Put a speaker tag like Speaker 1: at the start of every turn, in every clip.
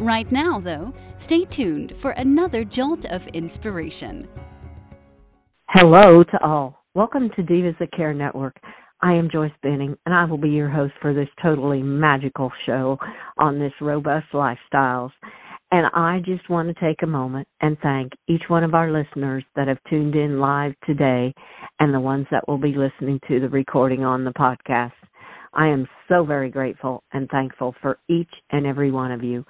Speaker 1: Right now, though, stay tuned for another jolt of inspiration.
Speaker 2: Hello to all. Welcome to Divas That Care Network. I am Joyce Benning, and I will be your host for this totally magical show on this robust lifestyles. And I just want to take a moment and thank each one of our listeners that have tuned in live today and the ones that will be listening to the recording on the podcast. I am so very grateful and thankful for each and every one of you.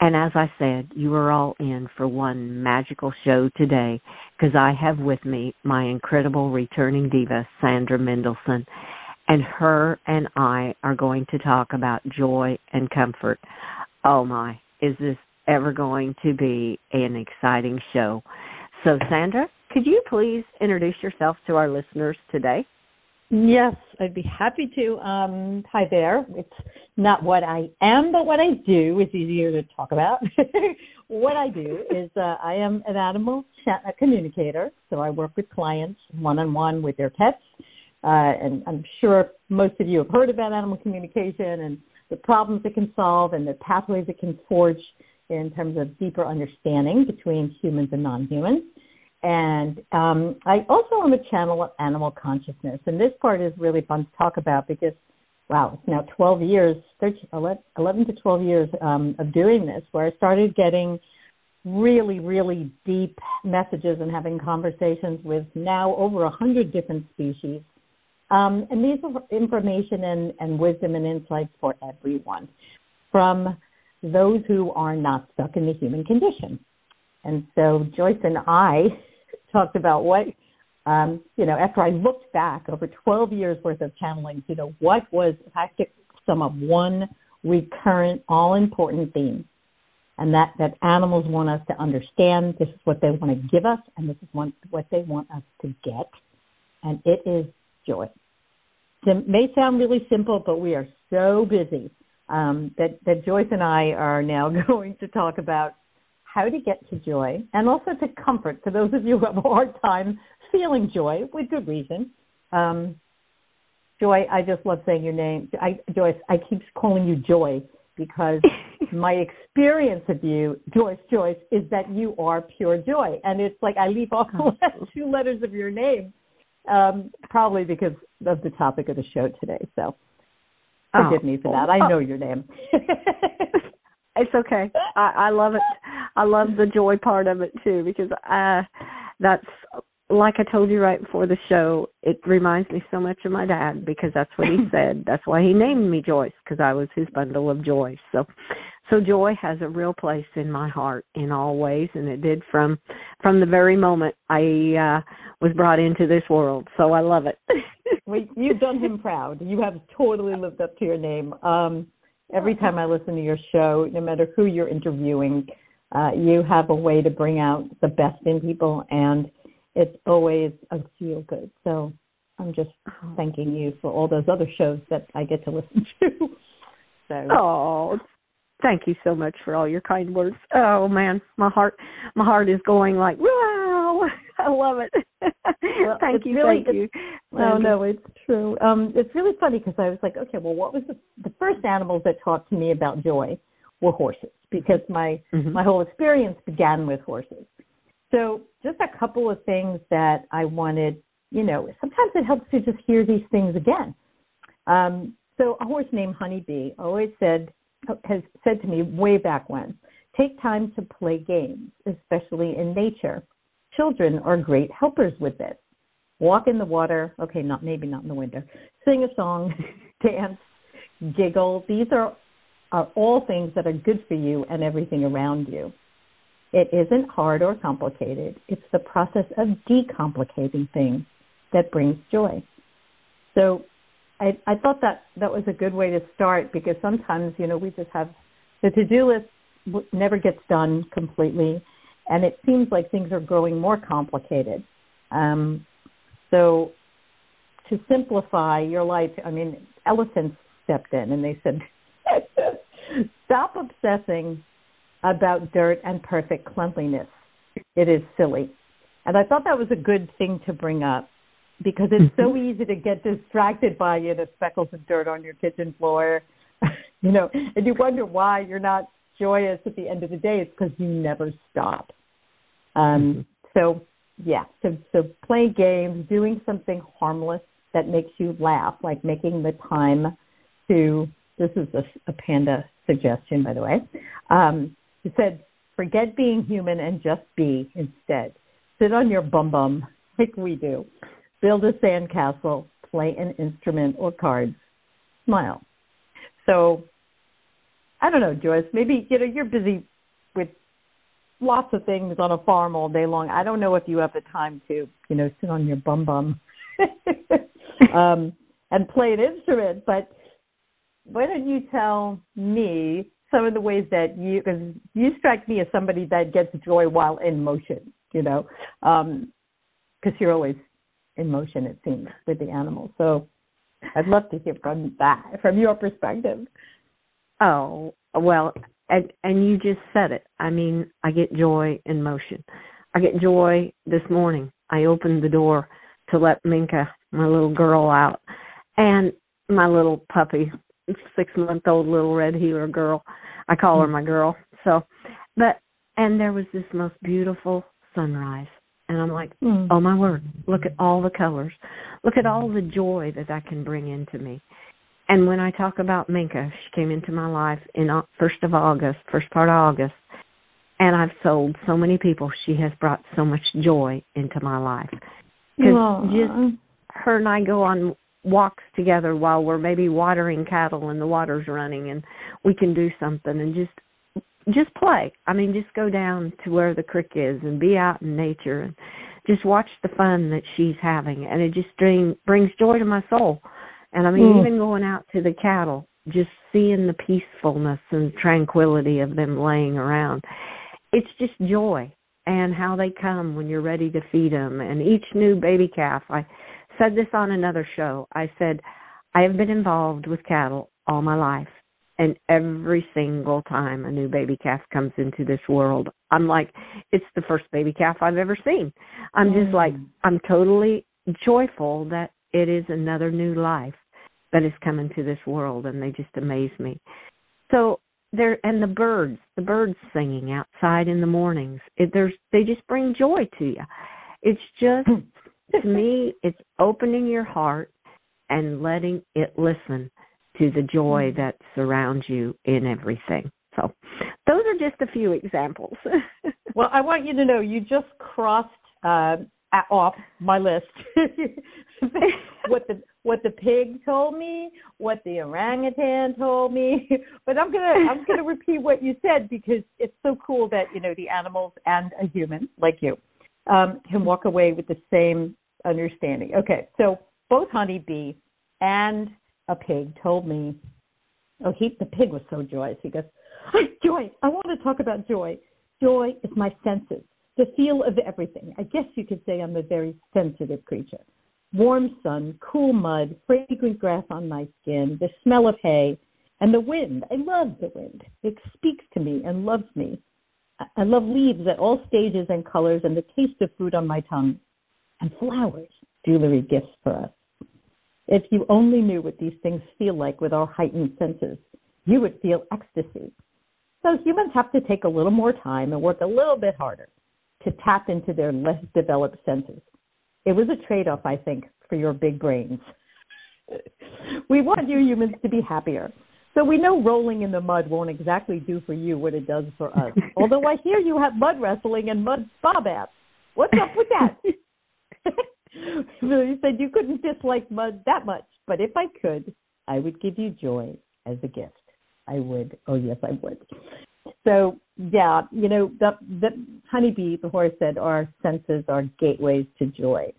Speaker 2: And as I said, you are all in for one magical show today because I have with me my incredible returning diva, Sandra Mendelson. And her and I are going to talk about joy and comfort. Oh my, is this ever going to be an exciting show? So, Sandra, could you please introduce yourself to our listeners today?
Speaker 3: Yes, I'd be happy to. Um, hi there. It's not what I am, but what I do is easier to talk about. what I do is uh, I am an animal communicator, so I work with clients one on one with their pets. Uh, and I'm sure most of you have heard about animal communication and the problems it can solve and the pathways it can forge in terms of deeper understanding between humans and non humans. And um, I also am a channel of animal consciousness. And this part is really fun to talk about because, wow, it's now 12 years, 13, 11 to 12 years um, of doing this, where I started getting really, really deep messages and having conversations with now over 100 different species. Um, and these are information and, and wisdom and insights for everyone from those who are not stuck in the human condition. And so Joyce and I talked about what, um, you know, after I looked back over 12 years worth of channeling, you know, what was, if I could sum up one recurrent, all important theme, and that, that animals want us to understand this is what they want to give us, and this is what, what they want us to get, and it is joy. It may sound really simple, but we are so busy um, that, that Joyce and I are now going to talk about how to get to joy and also to comfort for those of you who have a hard time feeling joy with good reason. Um, Joy, I just love saying your name. I, Joyce, I keep calling you Joy because my experience of you, Joyce, Joyce, is that you are pure joy. And it's like I leave off the last two letters of your name, um, probably because of the topic of the show today. So forgive oh. me for that. I know your name.
Speaker 2: it's okay. I, I love it. I love the joy part of it too because uh that's like I told you right before the show, it reminds me so much of my dad because that's what he said. That's why he named me Joyce because I was his bundle of joy. So, so joy has a real place in my heart in all ways, and it did from from the very moment I uh was brought into this world. So I love it.
Speaker 3: well, you've done him proud. You have totally lived up to your name. Um every time I listen to your show, no matter who you're interviewing, uh, you have a way to bring out the best in people, and it's always a feel good. So I'm just oh. thanking you for all those other shows that I get to listen to.
Speaker 2: so. Oh, thank you so much for all your kind words. Oh man, my heart, my heart is going like wow. I love it.
Speaker 3: Well,
Speaker 2: thank you,
Speaker 3: really,
Speaker 2: thank you.
Speaker 3: No, no, it's true. Um, it's really funny because I was like, okay, well, what was the the first animals that talked to me about joy were horses because my mm-hmm. my whole experience began with horses. So just a couple of things that I wanted, you know, sometimes it helps to just hear these things again. Um, so a horse named Honeybee always said has said to me way back when, take time to play games, especially in nature. Children are great helpers with this. Walk in the water, okay, not maybe not in the winter. Sing a song, dance, giggle. These are are all things that are good for you and everything around you. It isn't hard or complicated. It's the process of decomplicating things that brings joy. So I, I thought that that was a good way to start because sometimes, you know, we just have the to-do list never gets done completely. and it seems like things are growing more complicated. Um, so, to simplify your life, I mean, elephants stepped in and they said, "Stop obsessing about dirt and perfect cleanliness. It is silly." And I thought that was a good thing to bring up because it's so mm-hmm. easy to get distracted by you know speckles of dirt on your kitchen floor, you know, and you wonder why you're not joyous at the end of the day. It's because you never stop. Um, mm-hmm. so yeah, so so play games, doing something harmless that makes you laugh, like making the time to. This is a, a panda suggestion, by the way. Um, he said, "Forget being human and just be instead. Sit on your bum bum like we do." build a sandcastle, play an instrument or cards, smile. So, I don't know, Joyce. Maybe you know you're busy with lots of things on a farm all day long. I don't know if you have the time to you know sit on your bum bum um, and play an instrument. But why don't you tell me some of the ways that you because you strike me as somebody that gets joy while in motion. You know, because um, you're always in motion, it seems, with the animals. So I'd love to hear from that, from your perspective.
Speaker 2: Oh, well, and, and you just said it. I mean, I get joy in motion. I get joy this morning. I opened the door to let Minka, my little girl, out. And my little puppy, six month old little red heeler girl. I call her my girl. So, but, and there was this most beautiful sunrise. And I'm like, mm. oh my word, look at all the colors. Look at all the joy that that can bring into me. And when I talk about Minka, she came into my life in first of August, first part of August, and I've sold so many people. She has brought so much joy into my life. Because just her and I go on walks together while we're maybe watering cattle and the water's running, and we can do something and just just play. I mean, just go down to where the creek is and be out in nature and just watch the fun that she's having, and it just bring, brings joy to my soul. And I mean, mm. even going out to the cattle, just seeing the peacefulness and tranquility of them laying around, it's just joy. And how they come when you're ready to feed them, and each new baby calf. I said this on another show. I said, I have been involved with cattle all my life and every single time a new baby calf comes into this world, I'm like, it's the first baby calf I've ever seen. I'm just like, mm. I'm totally joyful that it is another new life that is coming to this world, and they just amaze me. So there, and the birds, the birds singing outside in the mornings, it, there's they just bring joy to you. It's just to me, it's opening your heart and letting it listen to the joy mm-hmm. that surrounds you in everything. So, those are just a few examples.
Speaker 3: well, I want you to know you just crossed uh, off my list what the what the pig told me, what the orangutan told me. But I'm gonna I'm gonna repeat what you said because it's so cool that you know the animals and a human like you um, can walk away with the same understanding. Okay, so both honeybee and a pig told me, oh, he, the pig was so joyous. He goes, Joy, I want to talk about joy. Joy is my senses, the feel of everything. I guess you could say I'm a very sensitive creature. Warm sun, cool mud, fragrant grass on my skin, the smell of hay, and the wind. I love the wind. It speaks to me and loves me. I love leaves at all stages and colors and the taste of fruit on my tongue. And flowers, jewelry gifts for us. If you only knew what these things feel like with our heightened senses, you would feel ecstasy. So humans have to take a little more time and work a little bit harder to tap into their less developed senses. It was a trade off, I think, for your big brains. we want you humans to be happier. So we know rolling in the mud won't exactly do for you what it does for us. Although I hear you have mud wrestling and mud spa baths. What's up with that? you said you couldn't dislike mud that much, but if I could, I would give you joy as a gift. I would. Oh yes, I would. So yeah, you know the the honeybee, the horse said, our senses are gateways to joy,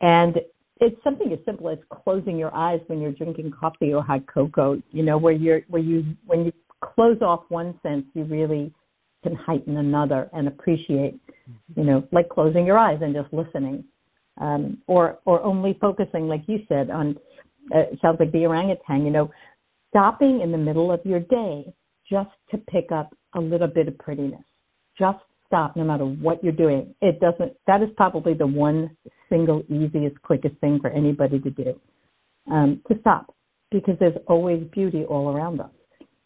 Speaker 3: and it's something as simple as closing your eyes when you're drinking coffee or hot cocoa. You know, where you're where you when you close off one sense, you really can heighten another and appreciate, you know, like closing your eyes and just listening, um, or or only focusing, like you said, on. Uh, sounds like the orangutan. You know, stopping in the middle of your day just to pick up a little bit of prettiness. Just stop, no matter what you're doing. It doesn't. That is probably the one single easiest, quickest thing for anybody to do. Um, to stop, because there's always beauty all around us,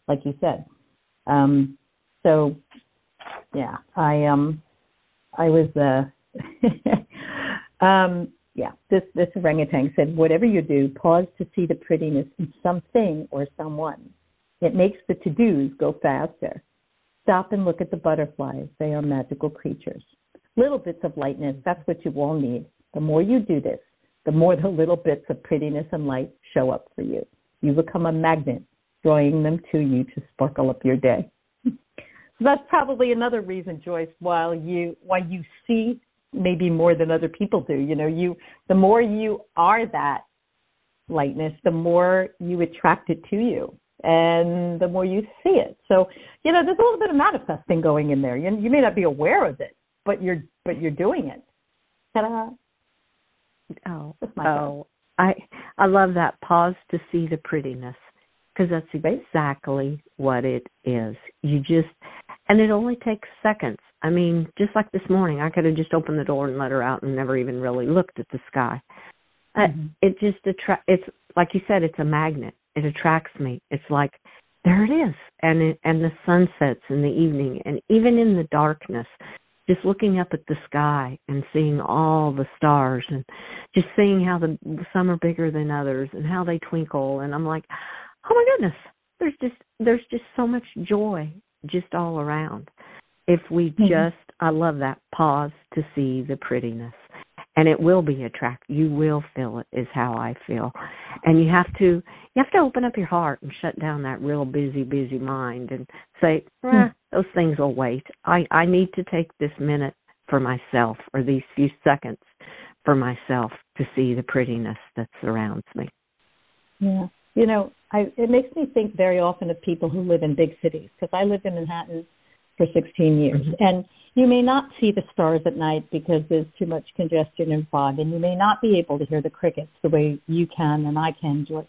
Speaker 3: like you said. Um, so, yeah, I um, I was uh, um, yeah, this this orangutan said, whatever you do, pause to see the prettiness in something or someone. It makes the to dos go faster. Stop and look at the butterflies. They are magical creatures. Little bits of lightness, that's what you all need. The more you do this, the more the little bits of prettiness and light show up for you. You become a magnet, drawing them to you to sparkle up your day. so that's probably another reason, Joyce, why you why you see maybe more than other people do. You know, you the more you are that lightness, the more you attract it to you and the more you see it. So, you know, there's a little bit of manifesting going in there. You, you may not be aware of it, but you're but you're doing it. Ta-da.
Speaker 2: Oh, oh, I I love that pause to see the prettiness because that's exactly what it is. You just and it only takes seconds. I mean, just like this morning, I could have just opened the door and let her out and never even really looked at the sky. Uh, mm-hmm. It just attract. It's like you said, it's a magnet it attracts me. It's like there it is, and it, and the sunsets in the evening, and even in the darkness, just looking up at the sky and seeing all the stars, and just seeing how the some are bigger than others, and how they twinkle, and I'm like, oh my goodness, there's just there's just so much joy just all around. If we mm-hmm. just, I love that pause to see the prettiness and it will be attractive. You will feel it is how I feel. And you have to you have to open up your heart and shut down that real busy, busy mind and say, eh, those things will wait. I, I need to take this minute for myself or these few seconds for myself to see the prettiness that surrounds me.
Speaker 3: Yeah. You know, I it makes me think very often of people who live in big cities because I lived in Manhattan for 16 years mm-hmm. and you may not see the stars at night because there's too much congestion and fog, and you may not be able to hear the crickets the way you can and I can, Joyce.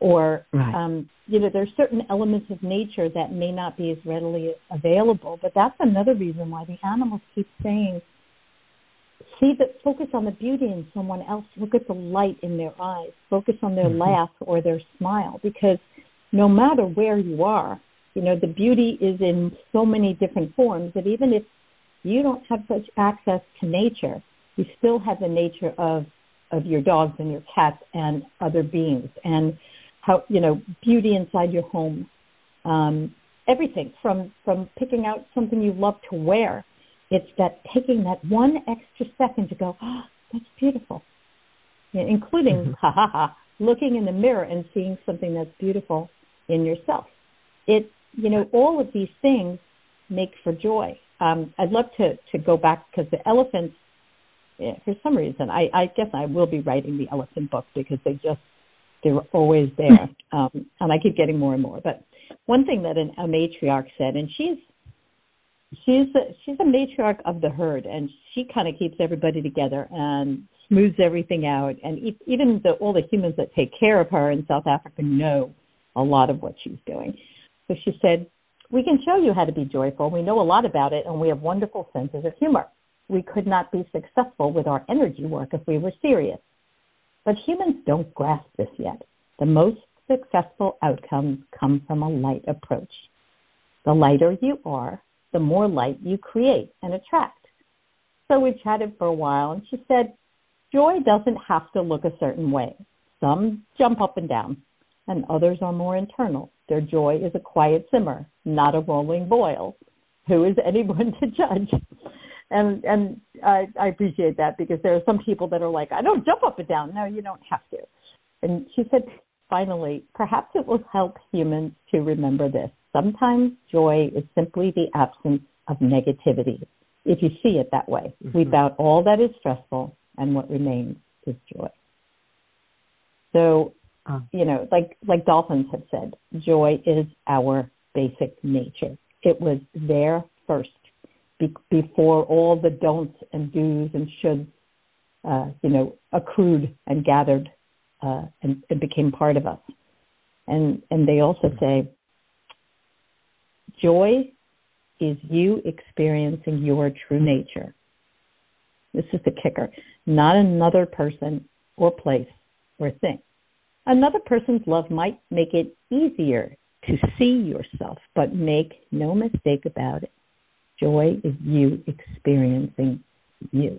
Speaker 3: Or, right. um, you know, there's certain elements of nature that may not be as readily available. But that's another reason why the animals keep saying, see the focus on the beauty in someone else. Look at the light in their eyes. Focus on their mm-hmm. laugh or their smile, because no matter where you are, you know, the beauty is in so many different forms that even if you don't have such access to nature, you still have the nature of of your dogs and your cats and other beings and how you know beauty inside your home. Um, everything from from picking out something you love to wear. It's that taking that one extra second to go oh, that's beautiful. Including mm-hmm. ha ha ha looking in the mirror and seeing something that's beautiful in yourself. It you know all of these things make for joy um, I'd love to to go back because the elephants, yeah, for some reason, I, I guess I will be writing the elephant book because they just they're always there, um, and I keep getting more and more. But one thing that an, a matriarch said, and she's she's a, she's a matriarch of the herd, and she kind of keeps everybody together and smooths everything out. And e- even the, all the humans that take care of her in South Africa know a lot of what she's doing. So she said, we can show you how to be joyful. We know a lot about it, and we have wonderful senses of humor. We could not be successful with our energy work if we were serious. But humans don't grasp this yet. The most successful outcomes come from a light approach. The lighter you are, the more light you create and attract. So we chatted for a while, and she said, Joy doesn't have to look a certain way. Some jump up and down, and others are more internal. Their joy is a quiet simmer, not a rolling boil. Who is anyone to judge? And and I, I appreciate that because there are some people that are like, I don't jump up and down. No, you don't have to. And she said, finally, perhaps it will help humans to remember this. Sometimes joy is simply the absence of negativity. If you see it that way, mm-hmm. we doubt all that is stressful, and what remains is joy. So uh, you know, like like dolphins have said, joy is our basic nature. It was there first be- before all the don'ts and do's and shoulds, uh, you know, accrued and gathered uh, and, and became part of us. And and they also say, joy is you experiencing your true nature. This is the kicker, not another person or place or thing. Another person's love might make it easier to see yourself, but make no mistake about it. Joy is you experiencing you.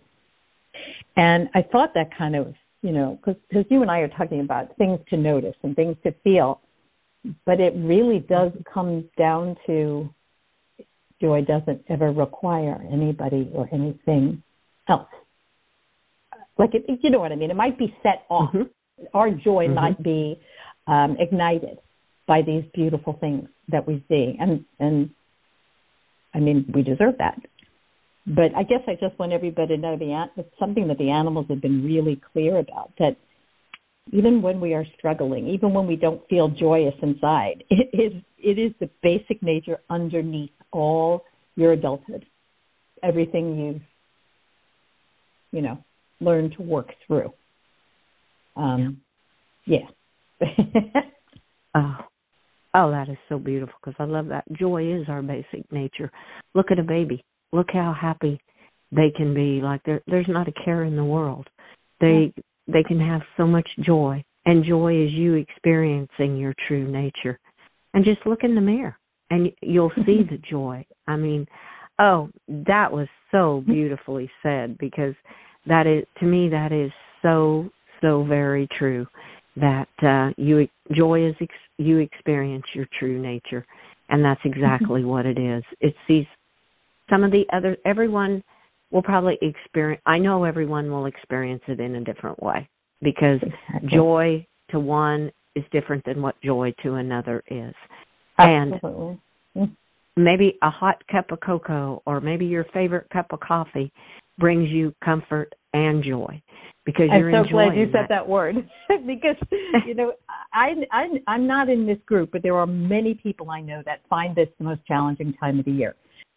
Speaker 3: And I thought that kind of, you know, because you and I are talking about things to notice and things to feel, but it really does come down to joy doesn't ever require anybody or anything else. Like, it, you know what I mean? It might be set off. Mm-hmm. Our joy mm-hmm. might be um, ignited by these beautiful things that we see, and and I mean, we deserve that. But I guess I just want everybody to know the it's something that the animals have been really clear about that even when we are struggling, even when we don't feel joyous inside, it is it is the basic nature underneath all your adulthood, everything you've you know learned to work through. Um, yeah.
Speaker 2: oh, oh, that is so beautiful because I love that. Joy is our basic nature. Look at a baby. Look how happy they can be. Like there, there's not a care in the world. They they can have so much joy, and joy is you experiencing your true nature. And just look in the mirror, and you'll see the joy. I mean, oh, that was so beautifully said because that is to me that is so so very true that uh you joy is ex- you experience your true nature and that's exactly mm-hmm. what it is it's these some of the other everyone will probably experience i know everyone will experience it in a different way because exactly. joy to one is different than what joy to another is
Speaker 3: Absolutely.
Speaker 2: and maybe a hot cup of cocoa or maybe your favorite cup of coffee brings you comfort and joy because you're
Speaker 3: I'm so glad you
Speaker 2: that.
Speaker 3: said that word because you know I, I I'm not in this group, but there are many people I know that find this the most challenging time of the year.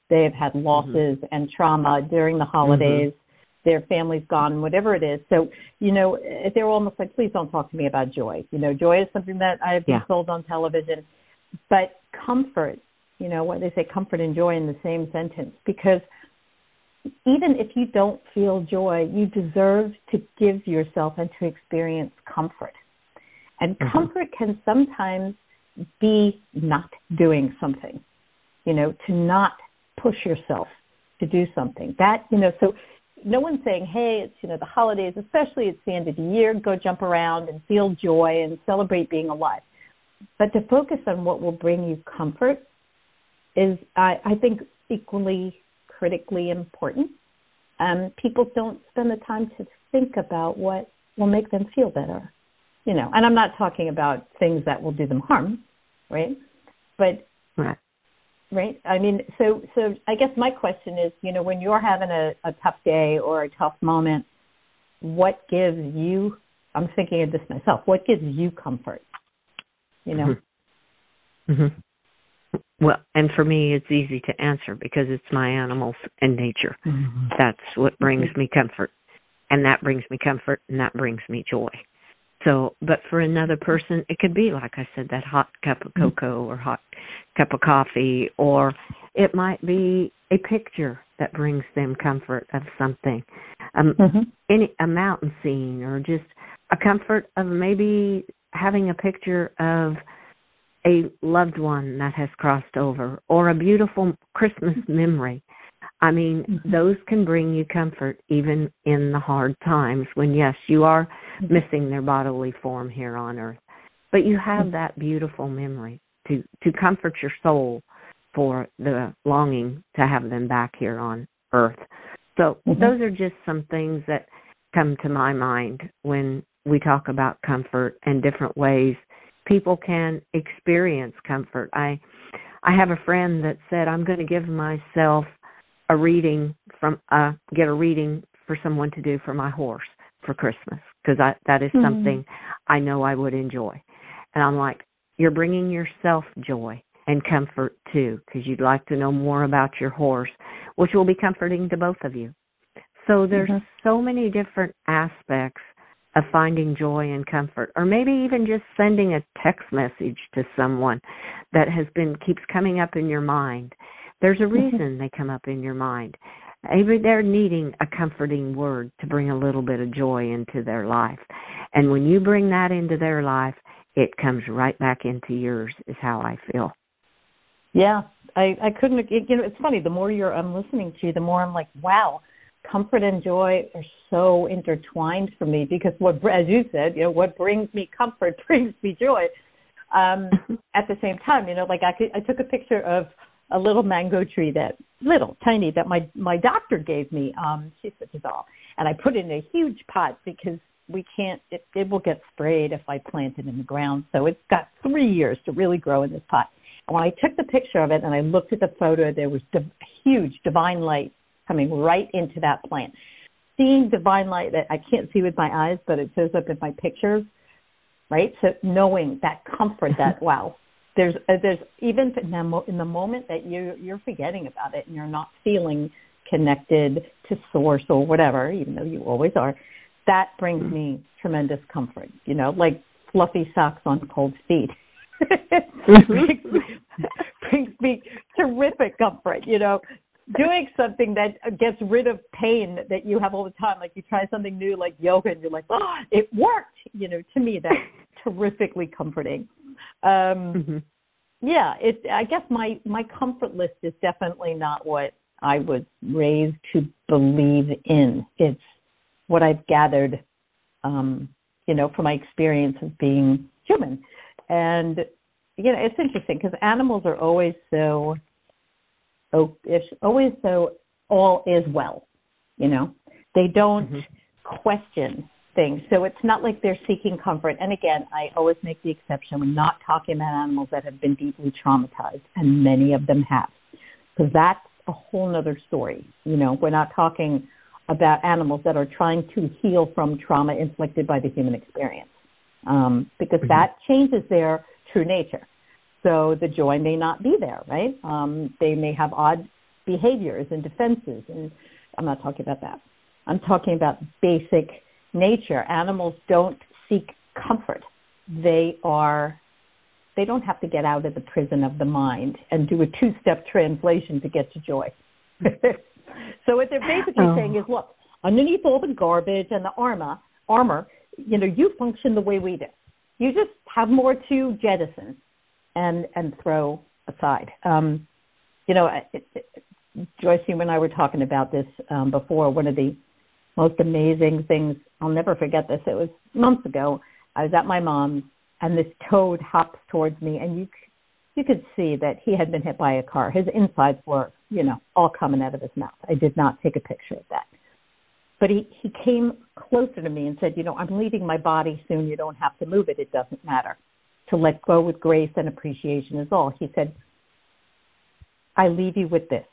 Speaker 3: They have had mm-hmm. losses mm-hmm. and trauma during the holidays. Mm-hmm. Their family's gone, whatever it is. So, you know, they're almost like, please don't talk to me about joy. You know, joy is something that I've been yeah. sold on television, but comfort, you know, what they say, comfort and joy in the same sentence, because even if you don't feel joy, you deserve to give yourself and to experience comfort. And mm-hmm. comfort can sometimes be not doing something, you know, to not push yourself to do something. That, you know, so no one's saying, hey, it's, you know, the holidays, especially it's the end of the year, go jump around and feel joy and celebrate being alive. But to focus on what will bring you comfort is, I, I think, equally critically important. Um, people don't spend the time to think about what will make them feel better. You know, and I'm not talking about things that will do them harm, right? But
Speaker 2: right.
Speaker 3: Right. I mean, so so I guess my question is, you know, when you're having a, a tough day or a tough moment, what gives you? I'm thinking of this myself. What gives you comfort? You know.
Speaker 2: Mm-hmm. Mm-hmm. Well, and for me, it's easy to answer because it's my animals and nature. Mm-hmm. That's what brings me comfort. And that brings me comfort and that brings me joy. So, but for another person, it could be, like I said, that hot cup of mm-hmm. cocoa or hot cup of coffee, or it might be a picture that brings them comfort of something, um, mm-hmm. any a mountain scene, or just a comfort of maybe having a picture of a loved one that has crossed over or a beautiful Christmas memory. I mean, mm-hmm. those can bring you comfort even in the hard times when, yes, you are mm-hmm. missing their bodily form here on earth. But you have mm-hmm. that beautiful memory to, to comfort your soul for the longing to have them back here on earth. So, mm-hmm. those are just some things that come to my mind when we talk about comfort and different ways people can experience comfort. I I have a friend that said I'm going to give myself a reading from uh get a reading for someone to do for my horse for Christmas because I that is mm-hmm. something I know I would enjoy. And I'm like, you're bringing yourself joy and comfort too, because you'd like to know more about your horse, which will be comforting to both of you. So there's mm-hmm. so many different aspects of finding joy and comfort, or maybe even just sending a text message to someone that has been keeps coming up in your mind. There's a mm-hmm. reason they come up in your mind. Maybe they're needing a comforting word to bring a little bit of joy into their life. And when you bring that into their life, it comes right back into yours, is how I feel.
Speaker 3: Yeah, I, I couldn't, you know, it's funny. The more you're, I'm listening to you, the more I'm like, wow, comfort and joy are so intertwined for me because what, as you said, you know, what brings me comfort brings me joy. Um, at the same time, you know, like I, could, I took a picture of a little mango tree that little tiny that my my doctor gave me. Um, she's such a doll, and I put it in a huge pot because we can't. It, it will get sprayed if I plant it in the ground. So it's got three years to really grow in this pot. And when I took the picture of it and I looked at the photo, there was div- huge divine light coming right into that plant. Seeing divine light that I can't see with my eyes, but it shows up in my pictures, right? So knowing that comfort that wow, there's uh, there's even in the in the moment that you you're forgetting about it and you're not feeling connected to source or whatever, even though you always are, that brings me tremendous comfort. You know, like fluffy socks on cold feet. brings, brings me terrific comfort. You know, doing something that gets rid of pain that you have all the time. Like you try something new, like yoga, and you're like, oh, it worked. You know, to me, that's terrifically comforting. Um, mm-hmm. Yeah, it. I guess my my comfort list is definitely not what I was raised to believe in. It's what I've gathered, um, you know, from my experience of being human. And you know, it's interesting because animals are always so, oh, it's always so all is well. You know, they don't mm-hmm. question things. So it's not like they're seeking comfort. And again, I always make the exception. We're not talking about animals that have been deeply traumatized, and many of them have, because that's a whole other story. You know, we're not talking about animals that are trying to heal from trauma inflicted by the human experience, um, because mm-hmm. that changes their true nature. So the joy may not be there, right? Um, they may have odd behaviors and defenses, and I'm not talking about that. I'm talking about basic nature, animals don't seek comfort. They are they don't have to get out of the prison of the mind and do a two-step translation to get to joy. so what they're basically oh. saying is, look, underneath all the garbage and the armor, armor, you know, you function the way we do. You just have more to jettison and and throw aside. Um, you know, it, it, Joyce, you and I were talking about this um, before. One of the most amazing things. I'll never forget this. It was months ago. I was at my mom's, and this toad hops towards me, and you you could see that he had been hit by a car. His insides were, you know, all coming out of his mouth. I did not take a picture of that. But he, he came closer to me and said, You know, I'm leaving my body soon. You don't have to move it. It doesn't matter. To let go with grace and appreciation is all. He said, I leave you with this.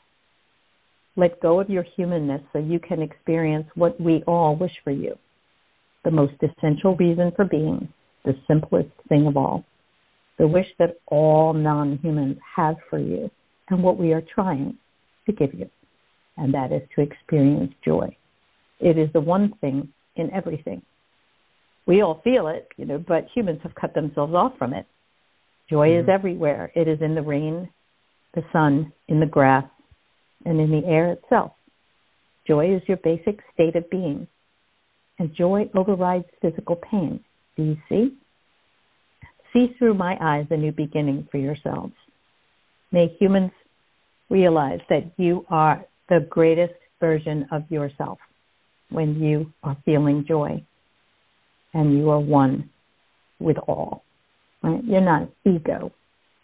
Speaker 3: Let go of your humanness so you can experience what we all wish for you the most essential reason for being, the simplest thing of all, the wish that all non humans have for you, and what we are trying to give you, and that is to experience joy. It is the one thing in everything. We all feel it, you know, but humans have cut themselves off from it. Joy mm-hmm. is everywhere. It is in the rain, the sun, in the grass, and in the air itself. Joy is your basic state of being, and joy overrides physical pain. Do you see? See through my eyes a new beginning for yourselves. May humans realize that you are the greatest version of yourself when you are feeling joy and you are one with all. Right? You're not ego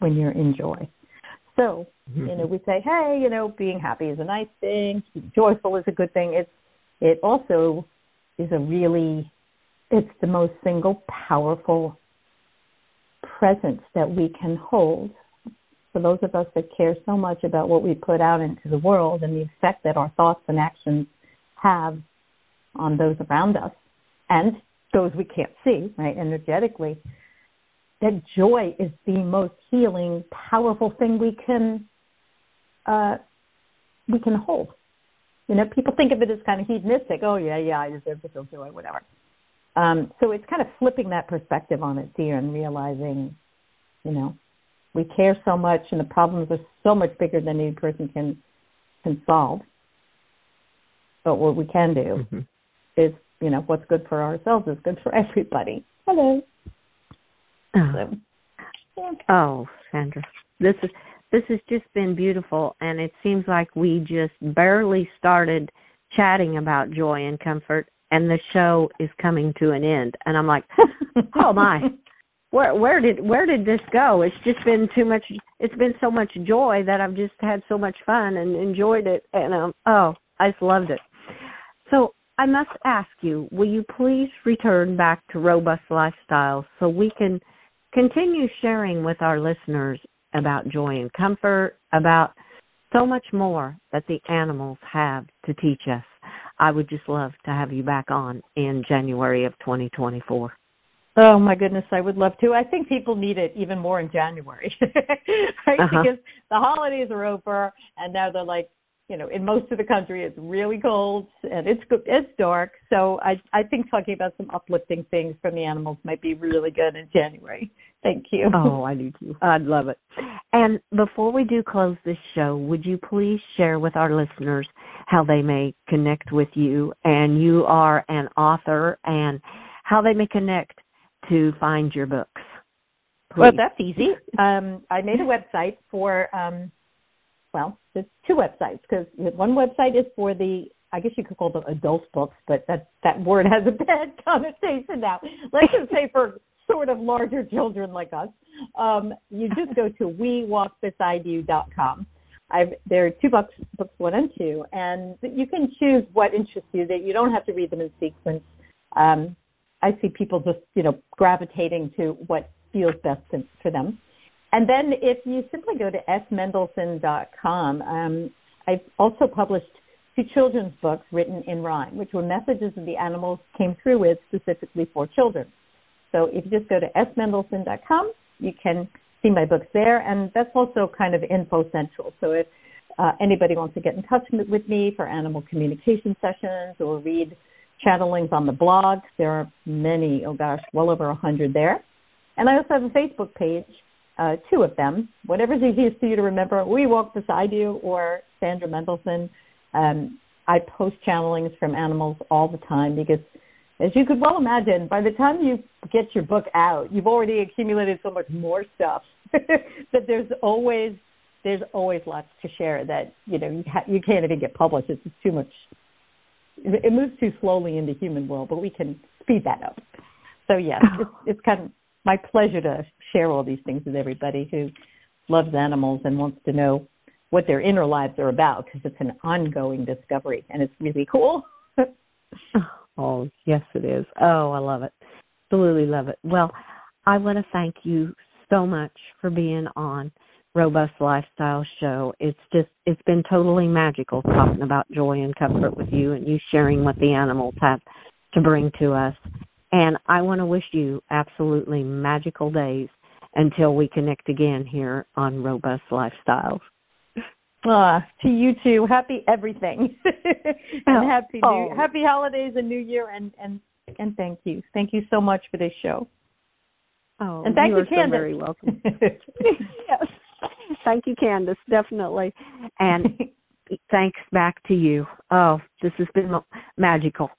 Speaker 3: when you're in joy. So, mm-hmm. you know, we say, hey, you know, being happy is a nice thing, joyful is a good thing. It's it also is a really it's the most single powerful presence that we can hold for those of us that care so much about what we put out into the world and the effect that our thoughts and actions have on those around us and those we can't see, right, energetically, that joy is the most healing, powerful thing we can uh, we can hold. You know, people think of it as kind of hedonistic. Oh yeah, yeah, I deserve to feel joy, whatever. Um, so it's kind of flipping that perspective on it, dear, and realizing, you know, we care so much, and the problems are so much bigger than any person can can solve. But what we can do mm-hmm. is, you know, what's good for ourselves is good for everybody. Hello.
Speaker 2: Oh, so, yeah. oh Sandra, this is this has just been beautiful, and it seems like we just barely started chatting about joy and comfort, and the show is coming to an end. And I'm like, oh my, where where did where did this go? It's just been too much. It's been so much joy that I've just had so much fun and enjoyed it, and um, oh, I just loved it. So I must ask you, will you please return back to robust Lifestyle so we can continue sharing with our listeners about joy and comfort, about so much more that the animals have to teach us. I would just love to have you back on in January of 2024.
Speaker 3: Oh my goodness, I would love to. I think people need it even more in January, right? Uh-huh. Because the holidays are over, and now they're like, you know, in most of the country, it's really cold and it's it's dark. So I I think talking about some uplifting things from the animals might be really good in January. Thank you.
Speaker 2: Oh, I do too. I'd love it. And before we do close this show, would you please share with our listeners how they may connect with you? And you are an author, and how they may connect to find your books.
Speaker 3: Please. Well, that's easy. Um, I made a website for. Um, well, there's two websites because one website is for the I guess you could call them adult books, but that that word has a bad connotation now. Let's just say for sort of larger children like us. Um, you just go to wewalkbeside I've, there are two books, books one and two, and you can choose what interests you. That you don't have to read them in sequence. Um, I see people just you know gravitating to what feels best for them. And then if you simply go to smendelson.com, um, I've also published two children's books written in rhyme, which were messages that the animals came through with specifically for children. So if you just go to smendelson.com, you can see my books there, and that's also kind of info central. So if uh, anybody wants to get in touch with me for animal communication sessions or read channelings on the blog, there are many, oh gosh, well over a hundred there. And I also have a Facebook page uh, two of them. Whatever's easiest for you to remember. We Walk Beside You or Sandra Mendelson. Um, I post channelings from animals all the time because, as you could well imagine, by the time you get your book out, you've already accumulated so much more stuff that there's always there's always lots to share that you know you, ha- you can't even get published. It's just too much. It moves too slowly in the human world, but we can speed that up. So yes, it's, it's kind of my pleasure to share all these things with everybody who loves animals and wants to know what their inner lives are about because it's an ongoing discovery and it's really cool.
Speaker 2: oh, yes, it is. Oh, I love it. Absolutely love it. Well, I want to thank you so much for being on Robust Lifestyle Show. It's just, it's been totally magical talking about joy and comfort with you and you sharing what the animals have to bring to us. And I want to wish you absolutely magical days until we connect again here on Robust Lifestyles.
Speaker 3: Uh, to you too. Happy everything. and happy oh. new, happy holidays and new year and, and and thank you. Thank you so much for this show.
Speaker 2: Oh,
Speaker 3: and thank
Speaker 2: you,
Speaker 3: you Candace.
Speaker 2: So very welcome. yes. Thank you, Candace, definitely. And thanks back to you. Oh, this has been magical.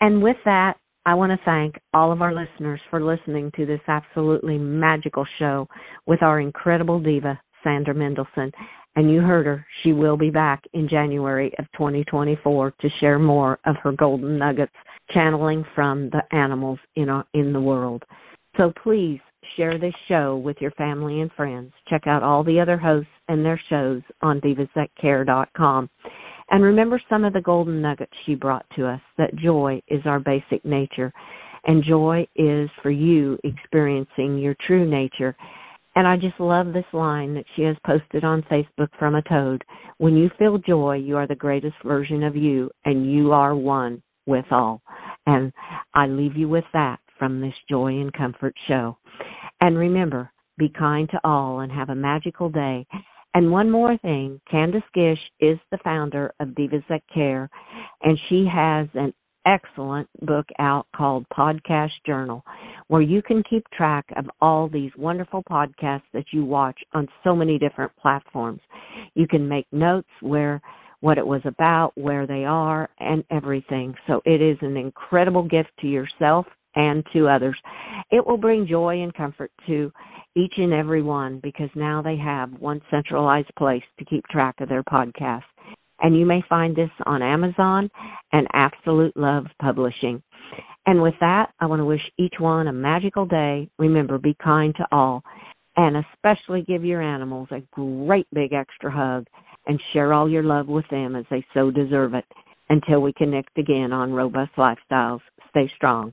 Speaker 2: And with that, I want to thank all of our listeners for listening to this absolutely magical show with our incredible diva, Sandra Mendelson. And you heard her. She will be back in January of 2024 to share more of her golden nuggets channeling from the animals in, our, in the world. So please share this show with your family and friends. Check out all the other hosts and their shows on divasthatcare.com. And remember some of the golden nuggets she brought to us that joy is our basic nature. And joy is for you experiencing your true nature. And I just love this line that she has posted on Facebook from a toad. When you feel joy, you are the greatest version of you, and you are one with all. And I leave you with that from this Joy and Comfort show. And remember, be kind to all and have a magical day. And one more thing, Candace Gish is the founder of Divas That Care, and she has an excellent book out called Podcast Journal, where you can keep track of all these wonderful podcasts that you watch on so many different platforms. You can make notes where what it was about, where they are, and everything. So it is an incredible gift to yourself and to others. It will bring joy and comfort to each and every one because now they have one centralized place to keep track of their podcasts. And you may find this on Amazon and Absolute Love Publishing. And with that, I want to wish each one a magical day. Remember, be kind to all, and especially give your animals a great big extra hug and share all your love with them as they so deserve it. Until we connect again on Robust Lifestyles, stay strong